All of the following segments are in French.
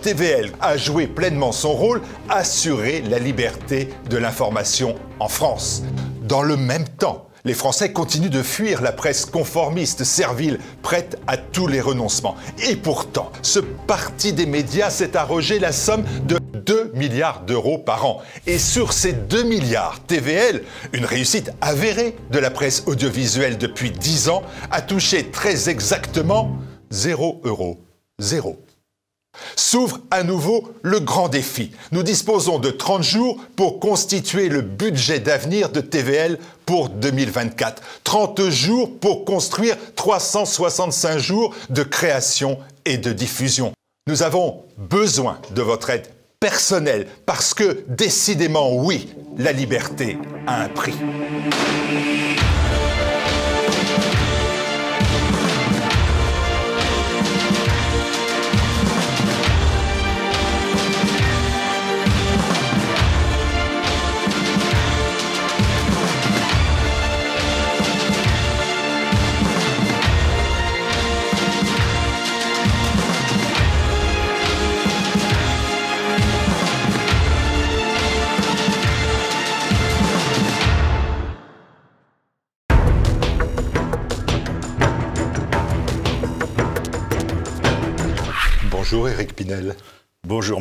TVL a joué pleinement son rôle, assurer la liberté de l'information en France. Dans le même temps, les Français continuent de fuir la presse conformiste, servile, prête à tous les renoncements. Et pourtant, ce parti des médias s'est arrogé la somme de 2 milliards d'euros par an. Et sur ces 2 milliards, TVL, une réussite avérée de la presse audiovisuelle depuis 10 ans, a touché très exactement 0 euros. S'ouvre à nouveau le grand défi. Nous disposons de 30 jours pour constituer le budget d'avenir de TVL pour 2024. 30 jours pour construire 365 jours de création et de diffusion. Nous avons besoin de votre aide personnelle parce que décidément oui, la liberté a un prix.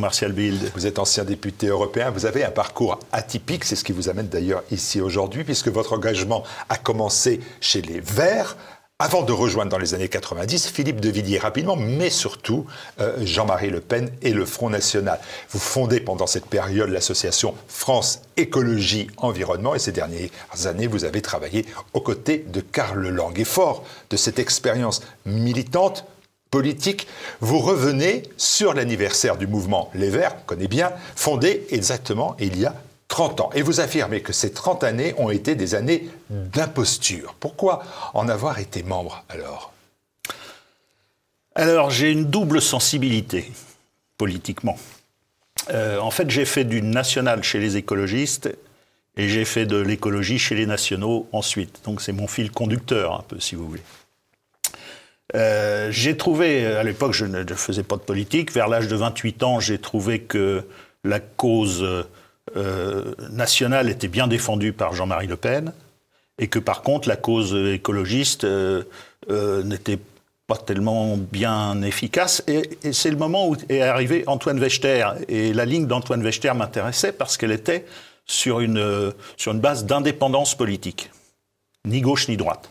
Martial Bild. Vous êtes ancien député européen, vous avez un parcours atypique, c'est ce qui vous amène d'ailleurs ici aujourd'hui, puisque votre engagement a commencé chez les Verts, avant de rejoindre dans les années 90 Philippe de Villiers rapidement, mais surtout euh, Jean-Marie Le Pen et le Front National. Vous fondez pendant cette période l'association France Écologie Environnement et ces dernières années, vous avez travaillé aux côtés de Karl Lang. Et fort de cette expérience militante, politique, vous revenez sur l'anniversaire du mouvement Les Verts, on connaît bien, fondé exactement il y a 30 ans. Et vous affirmez que ces 30 années ont été des années d'imposture. Pourquoi en avoir été membre alors? Alors j'ai une double sensibilité politiquement. Euh, en fait, j'ai fait du national chez les écologistes et j'ai fait de l'écologie chez les nationaux ensuite. Donc c'est mon fil conducteur un peu, si vous voulez. Euh, j'ai trouvé, à l'époque, je ne faisais pas de politique. Vers l'âge de 28 ans, j'ai trouvé que la cause euh, nationale était bien défendue par Jean-Marie Le Pen et que par contre, la cause écologiste euh, n'était pas tellement bien efficace. Et, c'est le moment où est arrivé Antoine Wechter. Et la ligne d'Antoine Wechter m'intéressait parce qu'elle était sur une, sur une base d'indépendance politique, ni gauche ni droite.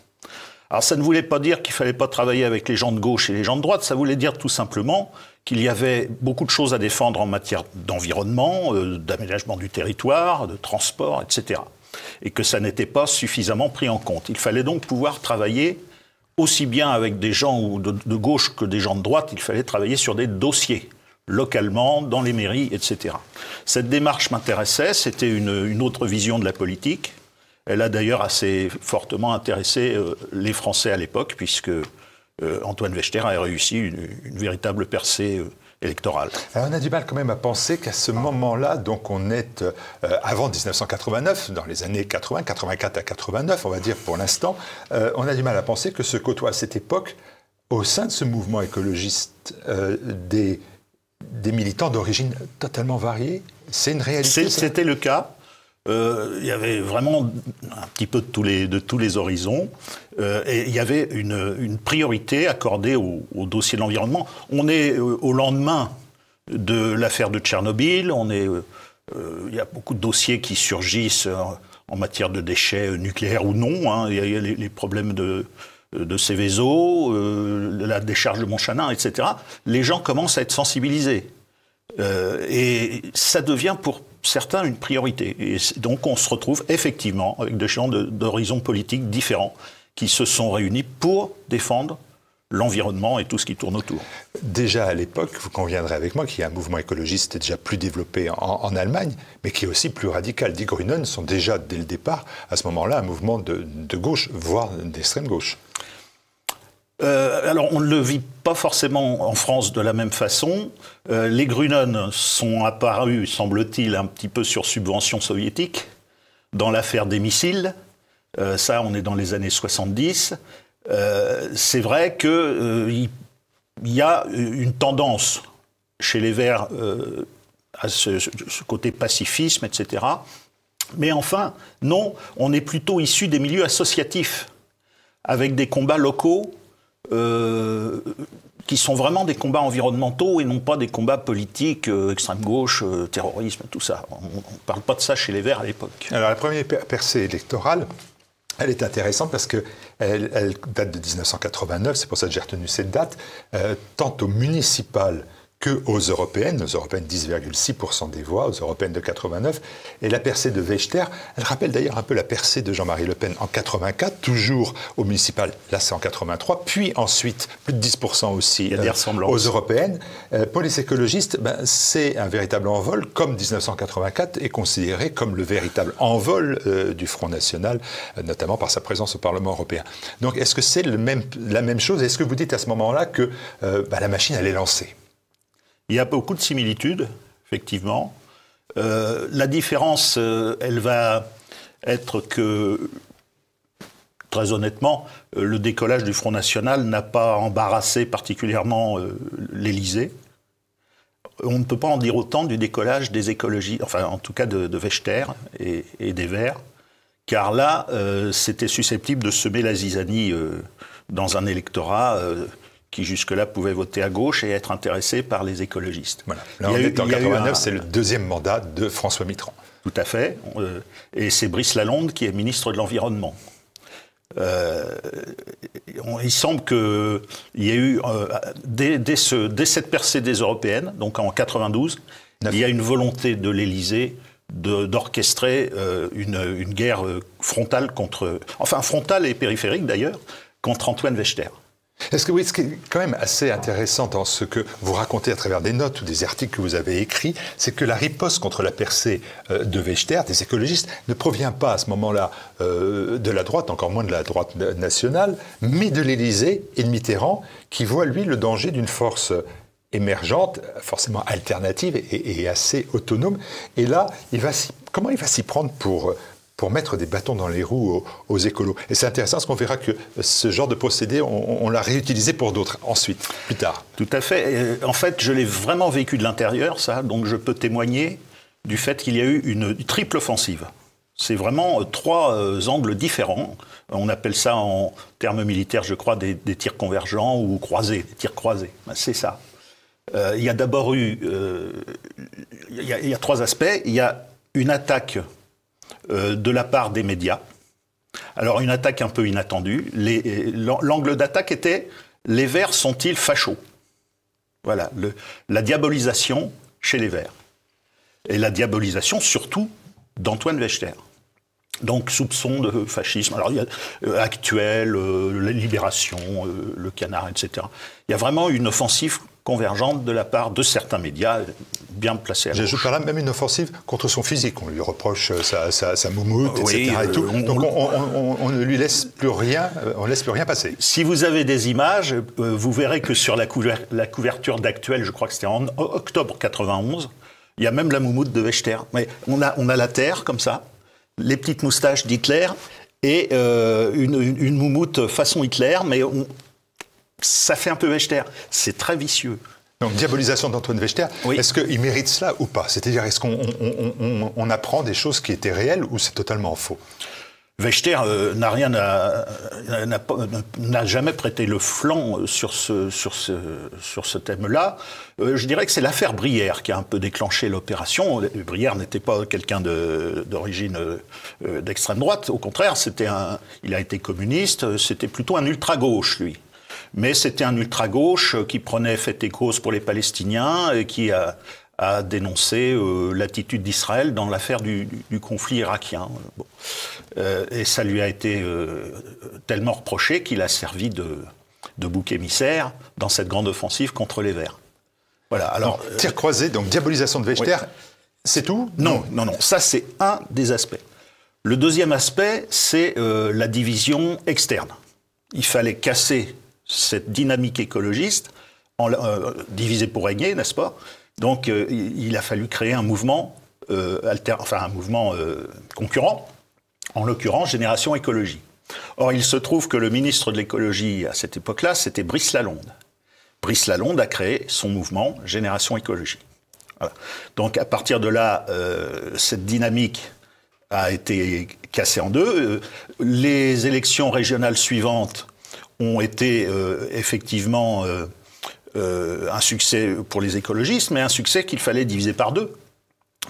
Alors ça ne voulait pas dire qu'il fallait pas travailler avec les gens de gauche et les gens de droite, ça voulait dire tout simplement qu'il y avait beaucoup de choses à défendre en matière d'environnement, euh, d'aménagement du territoire, de transport, etc. Et que ça n'était pas suffisamment pris en compte. Il fallait donc pouvoir travailler aussi bien avec des gens de, gauche que des gens de droite, il fallait travailler sur des dossiers localement, dans les mairies, etc. Cette démarche m'intéressait, c'était une autre vision de la politique, elle a d'ailleurs assez fortement intéressé euh, les Français à l'époque, puisque euh, Antoine Wechter a réussi une, véritable percée euh, électorale. on a du mal quand même à penser qu'à ce moment-là, donc on est avant 1989, dans les années 80, 84 à 89, on va dire pour l'instant, on a du mal à penser que se côtoient à cette époque, au sein de ce mouvement écologiste, des, des militants d'origine totalement variée. C'est une réalité. C'était le cas. Euh, il y avait vraiment un petit peu de tous les, horizons. Euh, et il y avait une, une priorité accordée au, dossier de l'environnement. On est euh, au lendemain de l'affaire de Tchernobyl. On est, il y a beaucoup de dossiers qui surgissent en, matière de déchets nucléaires ou non. Hein. Il, y a, les, problèmes de, de Céveso, la décharge de Montchanin, etc. Les gens commencent à être sensibilisés. Et ça devient pour certains une priorité. Et donc on se retrouve effectivement avec des gens d'horizons politiques différents qui se sont réunis pour défendre l'environnement et tout ce qui tourne autour. Déjà à l'époque, vous conviendrez avec moi qu'il y a un mouvement écologiste déjà plus développé en, Allemagne, mais qui est aussi plus radical. Die Grünen sont déjà, dès le départ, à ce moment-là, un mouvement de, de gauche, voire d'extrême gauche. Euh, alors, on ne le vit pas forcément en France de la même façon. Euh, les Grunen sont apparus, semble-t-il, un petit peu sur subvention soviétique dans l'affaire des missiles. Euh, ça, on est dans les années 70. C'est vrai qu'il y a une tendance chez les Verts à ce, côté pacifisme, etc. Mais enfin, non, on est plutôt issu des milieux associatifs, avec des combats locaux qui sont vraiment des combats environnementaux et non pas des combats politiques, euh, extrême gauche, euh, terrorisme, tout ça. On ne parle pas de ça chez les Verts à l'époque. Alors la première percée électorale, elle est intéressante parce qu'elle elle date de 1989, c'est pour ça que j'ai retenu cette date, tant au municipal que aux européennes, aux européennes 10,6% des voix, aux européennes de 89, et la percée de Wechter, elle rappelle d'ailleurs un peu la percée de Jean-Marie Le Pen en 84, toujours au municipal, là c'est en 83, puis ensuite plus de 10% aussi euh, aux européennes. Euh, pour les écologistes, ben, c'est un véritable envol, comme 1984 est considéré comme le véritable envol euh, du Front National, notamment par sa présence au Parlement européen. Donc est-ce que c'est même, la même chose? Est-ce que vous dites à ce moment-là que ben, la machine elle est lancée? Il y a beaucoup de similitudes, effectivement. Euh, la différence, euh, elle va être que, très honnêtement, euh, le décollage du Front National n'a pas embarrassé particulièrement l'Élysée. On ne peut pas en dire autant du décollage des écologies, enfin en tout cas de, de et, et, des Verts, car là, c'était susceptible de semer la zizanie dans un électorat qui jusque-là pouvaient voter à gauche et être intéressés par les écologistes. Voilà. Là, on est en 89, c'est le deuxième mandat de François Mitterrand. Tout à fait. Euh, et c'est Brice Lalonde qui est ministre de l'Environnement. Euh, il semble qu'il y ait eu, euh, dès, dès, ce, dès, cette percée des européennes, donc en 92, il y a une volonté de l'Élysée d'orchestrer une, une, guerre frontale contre, enfin frontale et périphérique d'ailleurs, contre Antoine Wechter. Est-ce que oui, ce qui est quand même assez intéressant dans ce que vous racontez à travers des notes ou des articles que vous avez écrits, c'est que la riposte contre la percée euh, de Wechter, des écologistes, ne provient pas à ce moment-là euh, de la droite, encore moins de la droite nationale, mais de l'Élysée et de Mitterrand, qui voit lui le danger d'une force émergente, forcément alternative et, assez autonome. Et là, comment il va s'y prendre pour pour mettre des bâtons dans les roues aux, écolos. Et c'est intéressant parce qu'on verra que ce genre de procédé, on, l'a réutilisé pour d'autres ensuite, plus tard. Tout à fait. En fait, je l'ai vraiment vécu de l'intérieur, ça, donc je peux témoigner du fait qu'il y a eu une triple offensive. C'est vraiment euh, trois euh, angles différents. On appelle ça en termes militaires, je crois, des, tirs convergents ou croisés, des tirs croisés. Ben, c'est ça. Euh, il y a d'abord eu, il y, a trois aspects. Il y a une attaque euh, de la part des médias. Alors une attaque un peu inattendue. L'angle d'attaque était les Verts sont-ils fachos? Voilà, la diabolisation chez les Verts. Et la diabolisation surtout d'Antoine Wechter. Donc soupçon de fascisme. Alors il y a euh, actuel, euh, la libération, le canard, etc. Il y a vraiment une offensive convergente de la part de certains médias bien placés à J'ajoute par là même une offensive contre son physique. On lui reproche sa, sa, moumoute, etc. et tout. Euh, Donc on, ne lui laisse plus rien, euh, on laisse plus rien passer. Si vous avez des images, euh, vous verrez que sur la, la couverture d'actuel, je crois que c'était en octobre 91, il y a même la moumoute de Wechter. Mais on a, on a la terre comme ça, les petites moustaches d'Hitler et une, une, une, moumoute façon Hitler, mais on, ça fait un peu Wechter. C'est très vicieux. Donc, diabolisation d'Antoine Wechter, est-ce qu'il mérite cela ou pas? C'est-à-dire, est-ce qu'on apprend des choses qui étaient réelles ou c'est totalement faux? Wechter euh, n'a rien n'a jamais prêté le flanc sur ce, sur ce, sur ce thème-là. Euh, je dirais que c'est l'affaire Brière qui a un peu déclenché l'opération. Brière n'était pas quelqu'un d'origine euh, d'extrême droite. Au contraire, c'était un, il a été communiste. C'était plutôt un ultra-gauche, lui mais c'était un ultra-gauche qui prenait fait et cause pour les Palestiniens et qui a, dénoncé euh, l'attitude d'Israël dans l'affaire du, conflit irakien. Euh, et ça lui a été euh, tellement reproché qu'il a servi de, bouc émissaire dans cette grande offensive contre les Verts. Voilà. Alors, tir croisé, donc diabolisation de Wechter, c'est tout? Non, non, non. Ça, c'est un des aspects. Le deuxième aspect, c'est la division externe. Il fallait casser cette dynamique écologiste, en, euh, divisée pour régner, n'est-ce pas? Donc euh, il a fallu créer un mouvement, euh, alter, enfin un mouvement concurrent, en l'occurrence Génération Écologie. Or, il se trouve que le ministre de l'écologie à cette époque-là, c'était Brice Lalonde. Brice Lalonde a créé son mouvement Génération Écologie. Donc à partir de là, euh, cette dynamique a été cassée en deux. Les élections régionales suivantes ont été euh, effectivement euh, un succès pour les écologistes, mais un succès qu'il fallait diviser par deux.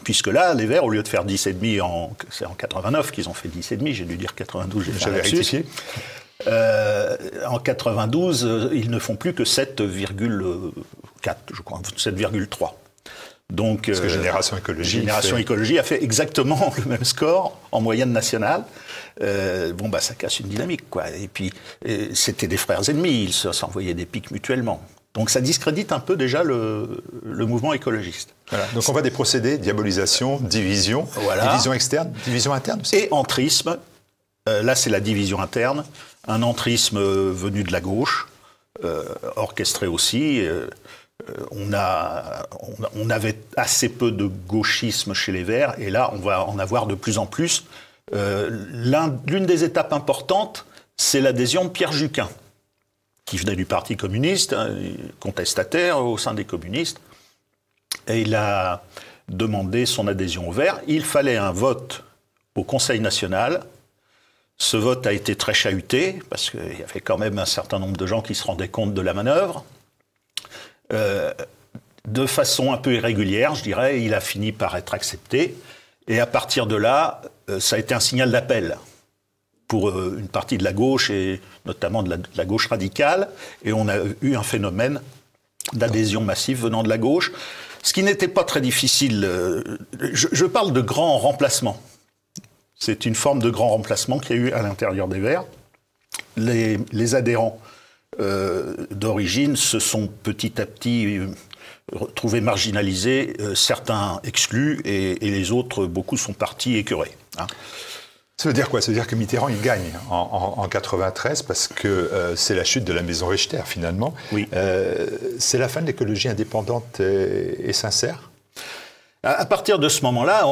Puisque là, les Verts, au lieu de faire 10,5 en, c'est en 89 qu'ils ont fait 10,5, j'ai dû dire 92, j'ai fait rectifié. Euh, en 92, euh, ils ne font plus que 7,4, je crois, 7,3. Donc, Parce que euh, Génération Écologie. Génération Écologie a fait exactement le même score en moyenne nationale. bon, bah, ça casse une dynamique, quoi. Et puis, c'était des frères ennemis, ils s'envoyaient des pics mutuellement. Donc ça discrédite un peu déjà le, mouvement écologiste. Donc on voit des procédés, diabolisation, division, division externe, division interne aussi. Et entrisme, euh, là c'est la division interne, un entrisme venu de la gauche, euh, orchestré aussi. Euh, on, avait assez peu de gauchisme chez les Verts, et là on va en avoir de plus en plus. L'une des étapes importantes, c'est l'adhésion de Pierre Juquin qui venait du Parti communiste, hein, contestataire au sein des communistes. Et il a demandé son adhésion au Vert. Il fallait un vote au Conseil national. Ce vote a été très chahuté, parce qu'il y avait quand même un certain nombre de gens qui se rendaient compte de la manœuvre. Euh, de façon un peu irrégulière, je dirais, il a fini par être accepté. Et à partir de là, euh, ça a été un signal d'appel pour euh, une partie de la gauche et notamment de la, gauche radicale. Et on a eu un phénomène d'adhésion massive venant de la gauche, ce qui n'était pas très difficile. Je, parle de grand remplacement. C'est une forme de grand remplacement qu'il y a eu à l'intérieur des Verts. Les, adhérents d'origine se sont petit à petit retrouvés marginalisés, certains exclus, et, les autres, beaucoup sont partis écœurés. Hein. Ça veut dire quoi? Ça veut dire que Mitterrand, il gagne en, en, 93 parce que euh, c'est la chute de la maison Richter, finalement. Oui. Euh, c'est la fin de l'écologie indépendante et, sincère? À partir de ce moment-là,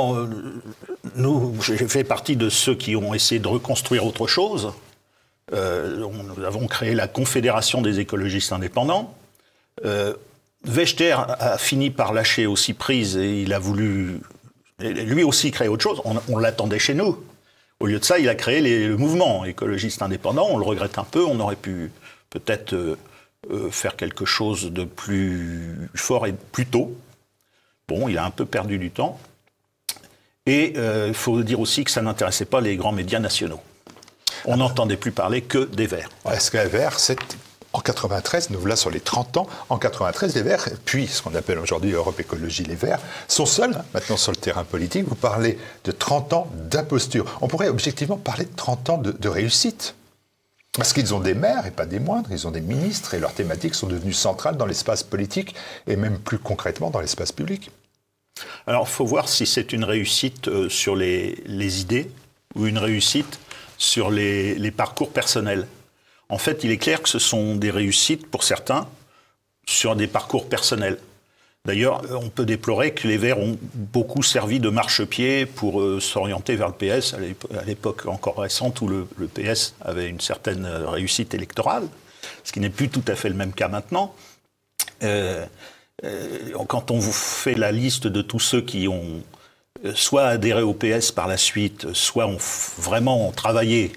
nous, j'ai fait partie de ceux qui ont essayé de reconstruire autre chose. Euh, nous avons créé la Confédération des écologistes indépendants. Euh, Wechter a fini par lâcher aussi prise et il a voulu lui aussi créer autre chose. on l'attendait chez nous. Au lieu de ça, il a créé le mouvement écologiste indépendant. On le regrette un peu. On aurait pu peut-être euh, faire quelque chose de plus fort et plus tôt. Bon, il a un peu perdu du temps. Et il faut dire aussi que ça n'intéressait pas les grands médias nationaux. On n'entendait plus parler que des Verts. Est-ce que les Verts, c'est en 93, nous voilà sur les 30 ans, en 93, les Verts, puis ce qu'on appelle aujourd'hui Europe Écologie Les Verts, sont seuls maintenant sur le terrain politique. Vous parlez de 30 ans d'imposture. On pourrait objectivement parler de 30 ans de, réussite. Parce qu'ils ont des maires, et pas des moindres, ils ont des ministres, et leurs thématiques sont devenues centrales dans l'espace politique, et même plus concrètement dans l'espace public. Alors, il faut voir si c'est une réussite euh, sur les, idées, ou une réussite sur les parcours personnels. En fait, il est clair que ce sont des réussites pour certains sur des parcours personnels. D'ailleurs, on peut déplorer que les Verts ont beaucoup servi de marchepied pour euh, s'orienter vers le PS à l'époque encore récente où le, PS avait une certaine euh, réussite électorale, ce qui n'est plus tout à fait le même cas maintenant. Euh, quand on vous fait la liste de tous ceux qui ont soit adhéré au PS par la suite, soit ont vraiment travaillé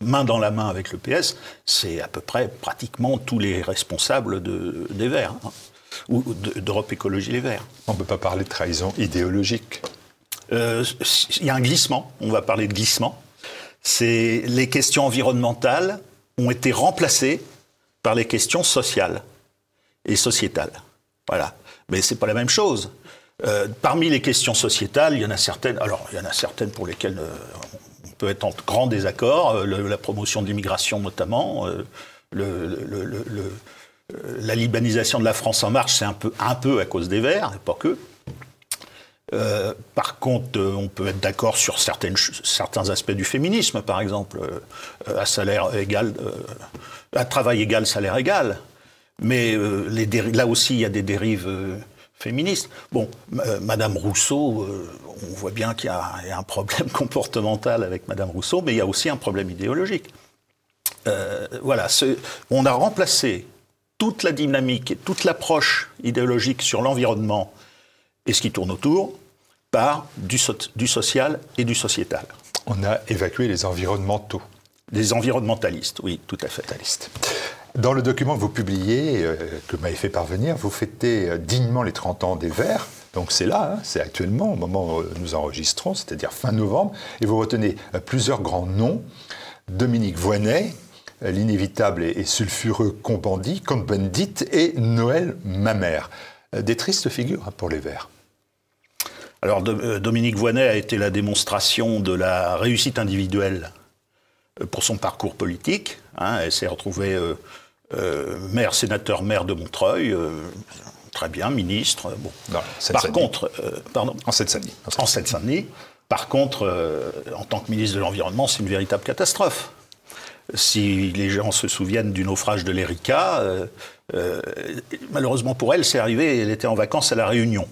main dans la main avec le PS, c'est à peu près pratiquement tous les responsables de, des Verts, hein, ou d'Europe Écologie Les Verts. On ne peut pas parler de trahison idéologique. Euh, il y a un glissement, on va parler de glissement. C'est les questions environnementales ont été remplacées par les questions sociales et sociétales. Voilà. Mais c'est pas la même chose. Euh, parmi les questions sociétales, il y en a certaines. Alors, il y en a certaines pour lesquelles euh, peut être en grand désaccord, euh, la promotion de l'immigration notamment, la libanisation de la France en marche, c'est un peu, à cause des Verts, pas que. par contre, on peut être d'accord sur certains aspects du féminisme, par exemple, à salaire égal, à travail égal, salaire égal. Mais là aussi, il y a des dérives féministe. Bon, euh, Madame Rousseau, euh, on voit bien qu'il y, a un problème comportemental avec Madame Rousseau, mais il y a aussi un problème idéologique. Euh, voilà, on a remplacé toute la dynamique et toute l'approche idéologique sur l'environnement et ce qui tourne autour par du, du social et du sociétal. On a évacué les environnementaux. Les environnementalistes, oui, tout à fait. Dans le document que vous publiez, euh, que m'avez fait parvenir, vous fêtez euh, dignement les 30 ans des Verts. Donc c'est là, hein, c'est actuellement, au moment où nous enregistrons, c'est-à-dire fin novembre, et vous retenez euh, plusieurs grands noms. Dominique Voynet, l'inévitable et sulfureux Combandit, Cohn-Bendit et Noël Mamère. Des tristes figures hein, pour les Verts. Alors Dominique Voynet a été la démonstration de la réussite individuelle pour son parcours politique. Hein, elle s'est retrouvée euh, euh, maire, sénateur, maire de Montreuil. Euh, très bien, ministre. Bon. Par contre, pardon. En Seine-Saint-Denis. En Seine-Saint-Denis. Par contre, en tant que ministre de l'Environnement, c'est une véritable catastrophe. Si les gens se souviennent du naufrage de l'Erika, malheureusement pour elle, c'est arrivé, elle était en vacances à La Réunion.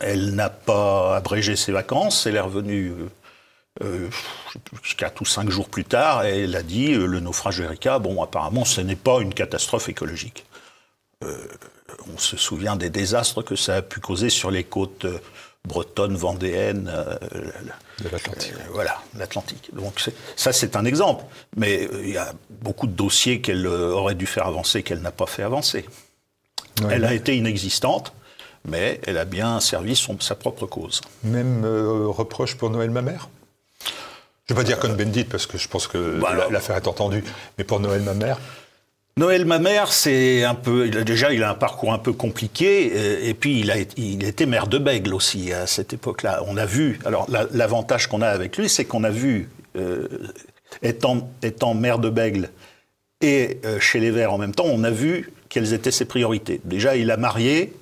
Elle n'a pas abrégé ses vacances, elle est revenue euh, quatre ou cinq jours plus tard, elle a dit euh, le naufrage d'Erika, bon, apparemment, ce n'est pas une catastrophe écologique. Euh, on se souvient des désastres que ça a pu causer sur les côtes bretonnes, vendéennes. de l'Atlantique. voilà, l'Atlantique. Donc ça, c'est un exemple. Mais il y a beaucoup de dossiers qu'elle aurait dû faire avancer qu'elle n'a pas fait avancer. elle a été inexistante mais elle a bien servi son, sa propre cause. Même reproche pour Noël Mamère? Je ne vais pas dire Cohn-Bendit parce que je pense que bah, l'affaire est entendue, mais pour Noël Mamère Noël Mamère, c'est un peu. Déjà, il a un parcours un peu compliqué, et, puis il, a, il était maire de Bègle aussi à cette époque-là. On a vu. Alors, l'avantage qu'on a avec lui, c'est qu'on a vu, euh, étant, étant maire de Bègle et euh, chez les Verts en même temps, on a vu quelles étaient ses priorités. Déjà, il a marié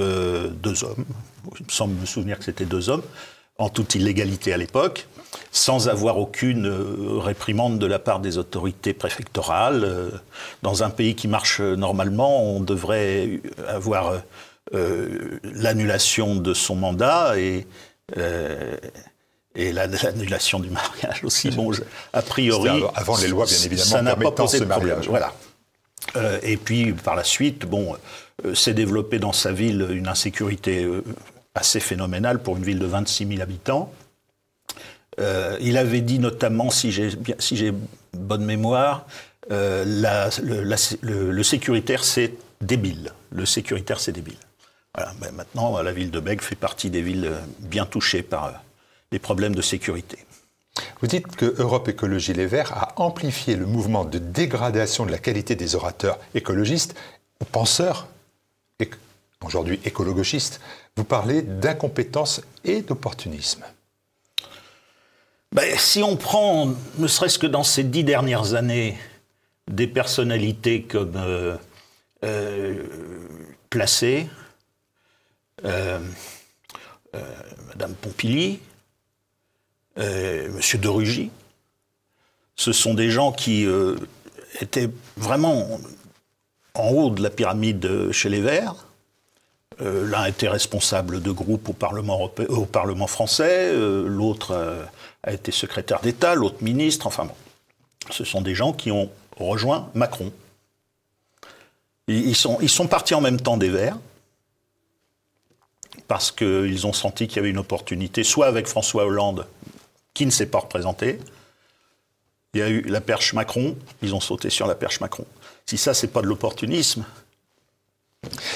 euh, deux hommes. Il me semble me souvenir que c'était deux hommes, en toute illégalité à l'époque sans avoir aucune euh, réprimande de la part des autorités préfectorales. Euh, dans un pays qui marche normalement, on devrait avoir euh, l'annulation de son mandat et, et l'annulation du mariage aussi. Bon, a priori, avant les lois, bien évidemment, ça n'a pas posé de problème. Voilà. et puis, par la suite, bon, s'est développé dans sa ville une insécurité assez phénoménale pour une ville de 26 000 habitants. Euh, il avait dit notamment, si j'ai bonne mémoire, euh, le, sécuritaire c'est débile. Le sécuritaire c'est débile. Voilà. Maintenant, la ville de Bègue fait partie des villes bien touchées par euh, les problèmes de sécurité. Vous dites que Europe Écologie Les Verts a amplifié le mouvement de dégradation de la qualité des orateurs écologistes ou penseurs, aujourd'hui écologistes. Vous parlez d'incompétence et d'opportunisme. Ben, si on prend, ne serait-ce que dans ces dix dernières années, des personnalités comme euh, euh, Placé, euh, Madame Pompili, Monsieur de Rugy, ce sont des gens qui étaient vraiment en haut de la pyramide chez les Verts. L'un était responsable de groupe au Parlement, Parlement français, l'autre a été secrétaire d'État, l'autre ministre, enfin bon. Ce sont des gens qui ont rejoint Macron. Ils sont, ils sont partis en même temps des Verts, parce qu'ils ont senti qu'il y avait une opportunité, soit avec François Hollande, qui ne s'est pas représenté. Il y a eu la perche Macron, ils ont sauté sur la perche Macron. Si ça, c'est pas de l'opportunisme,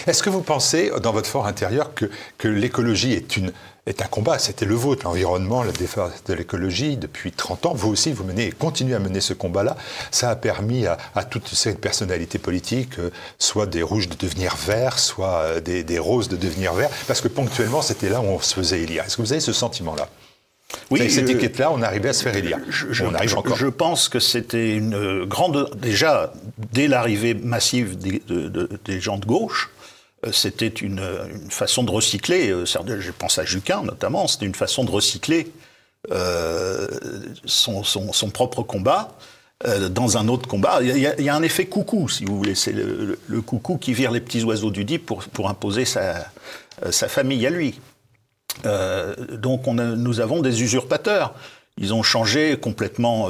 est-ce que vous pensez, dans votre fort intérieur, que, que l'écologie est, est un combat? C'était le vôtre, l'environnement, la défense de l'écologie, depuis 30 ans. Vous aussi, vous menez et continuez à mener ce combat-là. Ça a permis à, toutes ces personnalités politiques, euh, soit des rouges de devenir verts, soit euh, des, roses de devenir verts, parce que ponctuellement, c'était là où on se faisait élire. Est-ce que vous avez ce sentiment-là? Oui, avec cette euh, étiquette-là, on arrivait à se faire élire. Je, on arrive encore. Je pense que c'était une grande. Déjà, dès l'arrivée massive des, des, gens de gauche, euh, c'était une, une, façon de recycler. Euh, je pense à Juquin notamment. C'était une façon de recycler euh, son, son, son, propre combat euh, dans un autre combat. Il y, a, il y, a, un effet coucou, si vous voulez. C'est le, le, coucou qui vire les petits oiseaux du dit pour, pour imposer sa, sa famille à lui. Euh, donc nous avons des usurpateurs. Ils ont changé complètement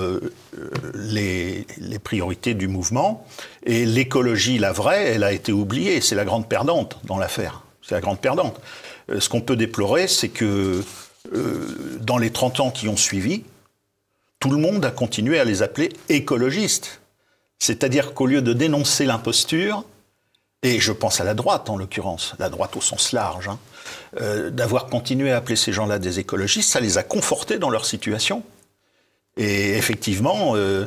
les, les, priorités du mouvement. Et l'écologie, la vraie, elle a été oubliée. C'est la grande perdante dans l'affaire. C'est la grande perdante. ce qu'on peut déplorer, c'est que dans les 30 ans qui ont suivi, tout le monde a continué à les appeler écologistes. C'est-à-dire qu'au lieu de dénoncer l'imposture, et je pense à la droite en l'occurrence, la droite au sens large, hein, euh, d'avoir continué à appeler ces gens-là des écologistes, ça les a confortés dans leur situation. Et effectivement, euh,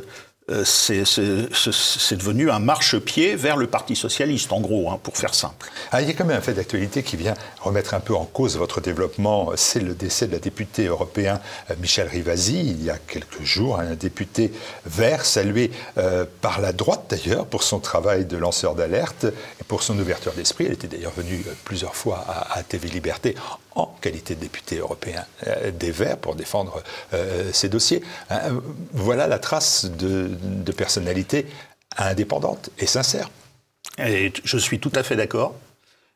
c'est devenu un marchepied vers le Parti socialiste, en gros, hein, pour faire simple. Ah, il y a quand même un fait d'actualité qui vient remettre un peu en cause votre développement. C'est le décès de la députée européenne euh, Michel Rivasi, il y a quelques jours, un député vert, salué euh, par la droite d'ailleurs pour son travail de lanceur d'alerte et pour son ouverture d'esprit. Elle était d'ailleurs venue plusieurs fois à TV Liberté en qualité de député européen euh, des Verts pour défendre euh, ces dossiers. Euh, voilà la trace de, personnalité indépendante et sincère. Je suis tout à fait d'accord.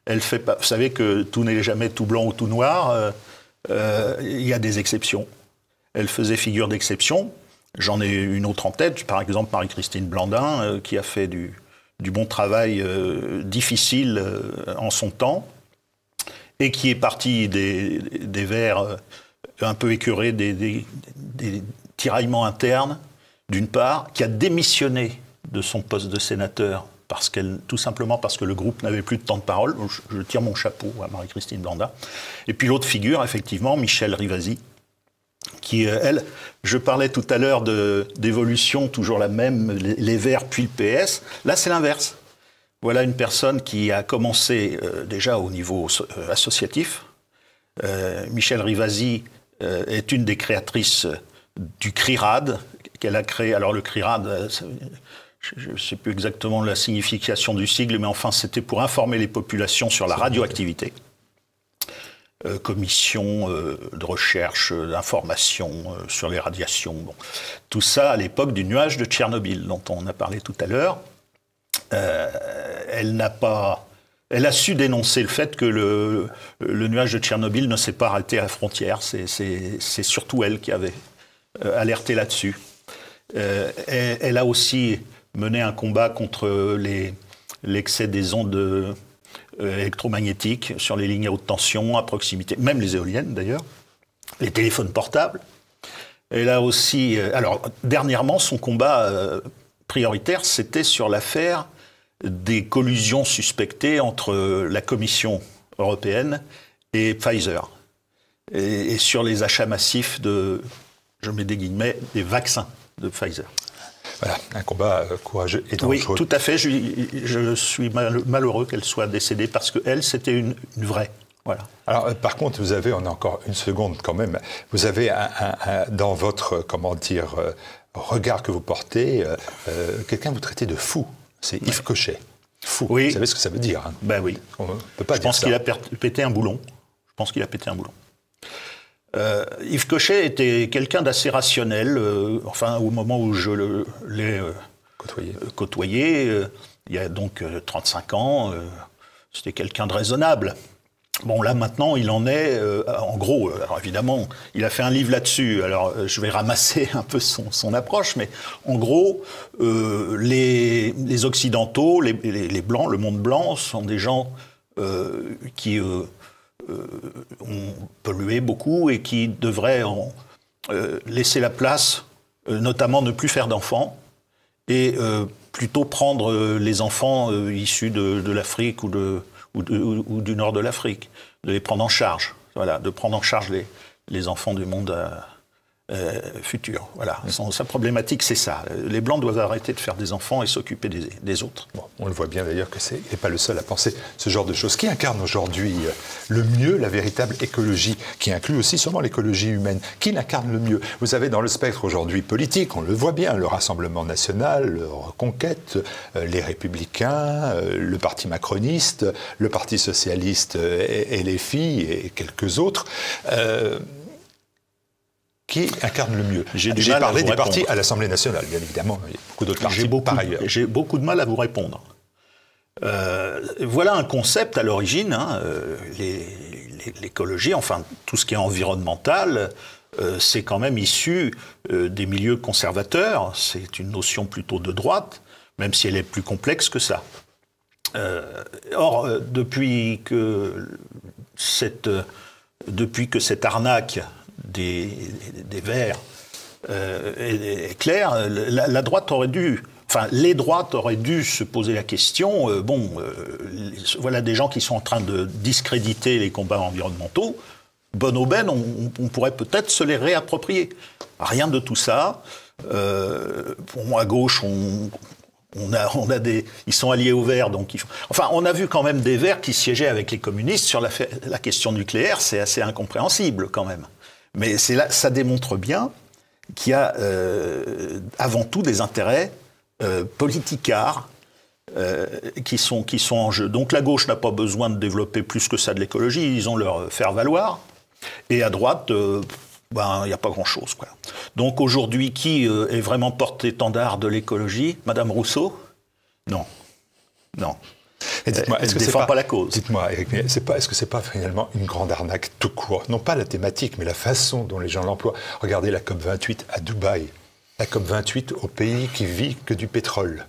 Elle fait pas. Vous savez que tout n'est jamais tout blanc ou tout noir. Il y a des exceptions. Elle faisait figure d'exception. J'en ai une autre en tête, par exemple Marie-Christine Blandin, qui a fait du bon travail difficile en son temps et qui est parti des, des Verts euh, un peu écœurés, des, tiraillements internes, d'une part, qui a démissionné de son poste de sénateur parce qu'elle, tout simplement parce que le groupe n'avait plus de temps de parole. Je, tire mon chapeau à Marie-Christine Blanda. Et puis l'autre figure, effectivement, Michel Rivasi, qui, euh, elle, je parlais tout à l'heure d'évolution, toujours la même, les Verts puis le PS. Là, c'est l'inverse. Voilà une personne qui a commencé euh, déjà au niveau euh, associatif. Euh, Michel Rivasi est une des créatrices du CRIRAD qu'elle a créé. Alors le CRIRAD, je ne sais plus exactement la signification du sigle, mais enfin c'était pour informer les populations sur la radioactivité. commission de recherche, d'information sur les radiations. Tout ça à l'époque du nuage de Tchernobyl dont on a parlé tout à l'heure. Euh, elle n'a pas elle a su dénoncer le fait que le, nuage de Tchernobyl ne s'est pas arrêté à la frontière. C'est surtout elle qui avait euh, alerté là-dessus. Euh, elle, a aussi mené un combat contre l'excès des ondes électromagnétiques sur les lignes à haute tension, à proximité, même les éoliennes d'ailleurs, les téléphones portables. Elle a aussi. alors, dernièrement, son combat prioritaire, c'était sur l'affaire des collusions suspectées entre la Commission européenne et Pfizer, et, sur les achats massifs de, je mets des guillemets, des vaccins de Pfizer. Voilà, un combat euh, courageux et dangereux. Oui, tout à fait. Je, suis malheureux qu'elle soit décédée parce qu'elle, c'était une, vraie. Voilà. Alors, euh, par contre, vous avez, on a encore une seconde quand même, vous avez dans votre, comment dire, euh, regard que vous portez, quelqu'un vous traitez de fou. C'est Yves Cochet. Fou. Oui. Vous savez ce que ça veut dire hein Ben oui. On peut pas Je pense qu'il a pété un boulon. Je pense qu'il a pété un boulon. Euh, Yves Cochet était quelqu'un d'assez rationnel. Euh, enfin, au moment où je l'ai euh, côtoyé, côtoyé il y a donc 35 ans, c'était quelqu'un de raisonnable. Bon, là maintenant, il en est, euh, en gros, euh, alors évidemment, il a fait un livre là-dessus, alors euh, je vais ramasser un peu son, approche, mais en gros, les, les, Occidentaux, les, les, Blancs, le monde blanc, sont des gens qui ont pollué beaucoup et qui devraient en, laisser la place, notamment ne plus faire d'enfants, et plutôt prendre les enfants issus de, de l'Afrique ou de ou, du nord de l'Afrique, de les prendre en charge, voilà, de prendre en charge les, les enfants du monde euh, euh, futur. Voilà. sa problématique, c'est ça. Les Blancs doivent arrêter de faire des enfants et s'occuper des, autres. on le voit bien d'ailleurs que c'est n'est pas le seul à penser ce genre de choses. Qui incarne aujourd'hui euh, le mieux la véritable écologie, qui inclut aussi sûrement l'écologie humaine? Qui l'incarne le mieux? Vous avez dans le spectre aujourd'hui politique, on le voit bien, le Rassemblement national, le Reconquête, euh, les Républicains, le Parti macroniste, le Parti socialiste et, les filles et quelques autres qui incarne le mieux J'ai parlé des partis à l'Assemblée nationale, bien évidemment. Il y a beaucoup d'autres partis beaucoup, par ailleurs. J'ai beaucoup de mal à vous répondre. Euh, voilà un concept à l'origine, hein, euh, l'écologie, enfin tout ce qui est environnemental, c'est quand même issu des milieux conservateurs. C'est une notion plutôt de droite, même si elle est plus complexe que ça. or, depuis que cette, depuis que cette arnaque des, Verts est, claire, la droite aurait dû Enfin, les droites auraient dû se poser la question, euh, bon, euh, voilà des gens qui sont en train de discréditer les combats environnementaux, bonne aubaine, on, pourrait peut-être se les réapproprier. Rien de tout ça. Euh, pour moi, à gauche, on, on a, on des, ils sont alliés aux Verts, donc ils, enfin, on a vu quand même des Verts qui siégeaient avec les communistes sur la question nucléaire. C'est assez incompréhensible quand même. Mais là, ça démontre bien qu'il y a avant tout des intérêts euh, politicards euh, qui, sont, qui sont en jeu. Donc la gauche n'a pas besoin de développer plus que ça de l'écologie, ils ont leur faire valoir. Et à droite, euh, ben, il n'y a pas grand-chose. Donc aujourd'hui, qui est vraiment porte-étendard de l'écologie? Madame Rousseau? Non. Non. Dites-moi, est-ce que c'est pas, pas, la cause Dites-moi, c'est pas, est-ce que c'est pas finalement une grande arnaque tout court? Non pas la thématique, mais la façon dont les gens l'emploient. Regardez la COP 28 à Dubaï la COP28 au pays qui vit que du pétrole,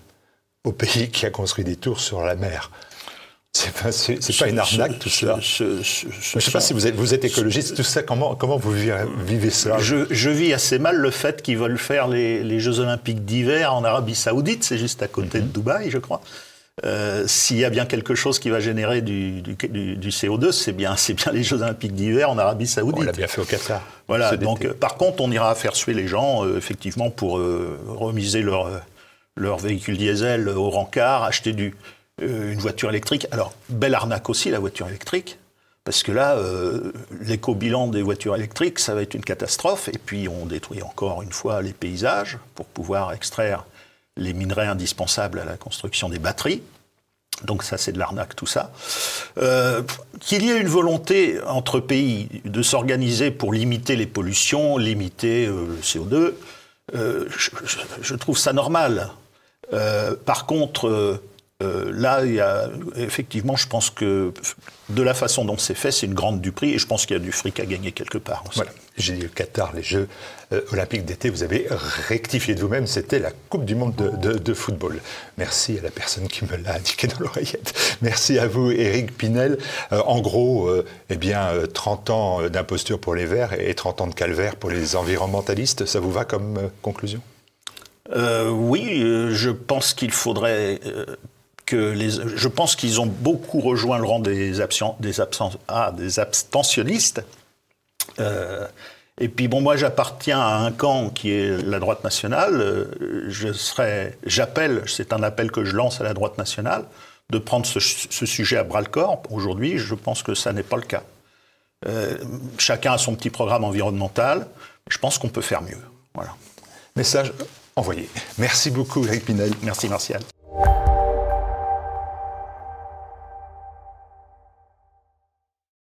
au pays qui a construit des tours sur la mer. C'est pas, pas une arnaque tout ça. je ne sais pas si vous êtes, vous êtes écologiste, tout ça, comment, comment vous vivez, ça? Je, vis assez mal le fait qu'ils veulent faire les, Jeux Olympiques d'hiver en Arabie Saoudite, c'est juste à côté de mhm. Dubaï, je crois. Euh, s'il y a bien quelque chose qui va générer du, CO2, c'est bien, bien les Jeux Olympiques d'hiver en Arabie Saoudite. On l'a bien fait au Qatar. Voilà. Donc, euh, par contre, on ira faire suer les gens, euh, effectivement, pour remiser leur, leur véhicule diesel au rencard, acheter du, une voiture électrique. Alors, belle arnaque aussi, la voiture électrique. Parce que là, l'éco-bilan des voitures électriques, ça va être une catastrophe. Et puis, on détruit encore une fois les paysages pour pouvoir extraire les minerais indispensables à la construction des batteries. Donc ça, c'est de l'arnaque, tout ça. Euh, qu'il y ait une volonté entre pays de s'organiser pour limiter les pollutions, limiter euh, le CO2, euh, je, trouve ça normal. par contre, là, il y a, effectivement, je pense que de la façon dont c'est fait, c'est une grande du prix, et je pense qu'il y a du fric à gagner quelque part. Voilà. J'ai dit le Qatar, les Jeux euh, olympiques d'été, vous avez rectifié de vous-même, c'était la Coupe du Monde de, football. Merci à la personne qui me l'a indiqué dans l'oreillette. Merci à vous, Éric Pinel. Euh, en gros, euh, eh bien, 30 ans d'imposture pour les Verts et 30 ans de calvaire pour les environnementalistes, ça vous va comme conclusion? Oui, je pense qu'il faudrait que les, je pense qu'ils ont beaucoup rejoint le rang des, absents, des, absents, ah, des abstentionnistes. Euh, et puis bon, moi j'appartiens à un camp qui est la droite nationale. Euh, je serais, j'appelle, c'est un appel que je lance à la droite nationale, de prendre ce, sujet à bras le corps. Aujourd'hui, je pense que ça n'est pas le cas. Euh, chacun a son petit programme environnemental. Je pense qu'on peut faire mieux. Voilà. Message envoyé. Merci beaucoup, Eric Pinel. Merci, Martial.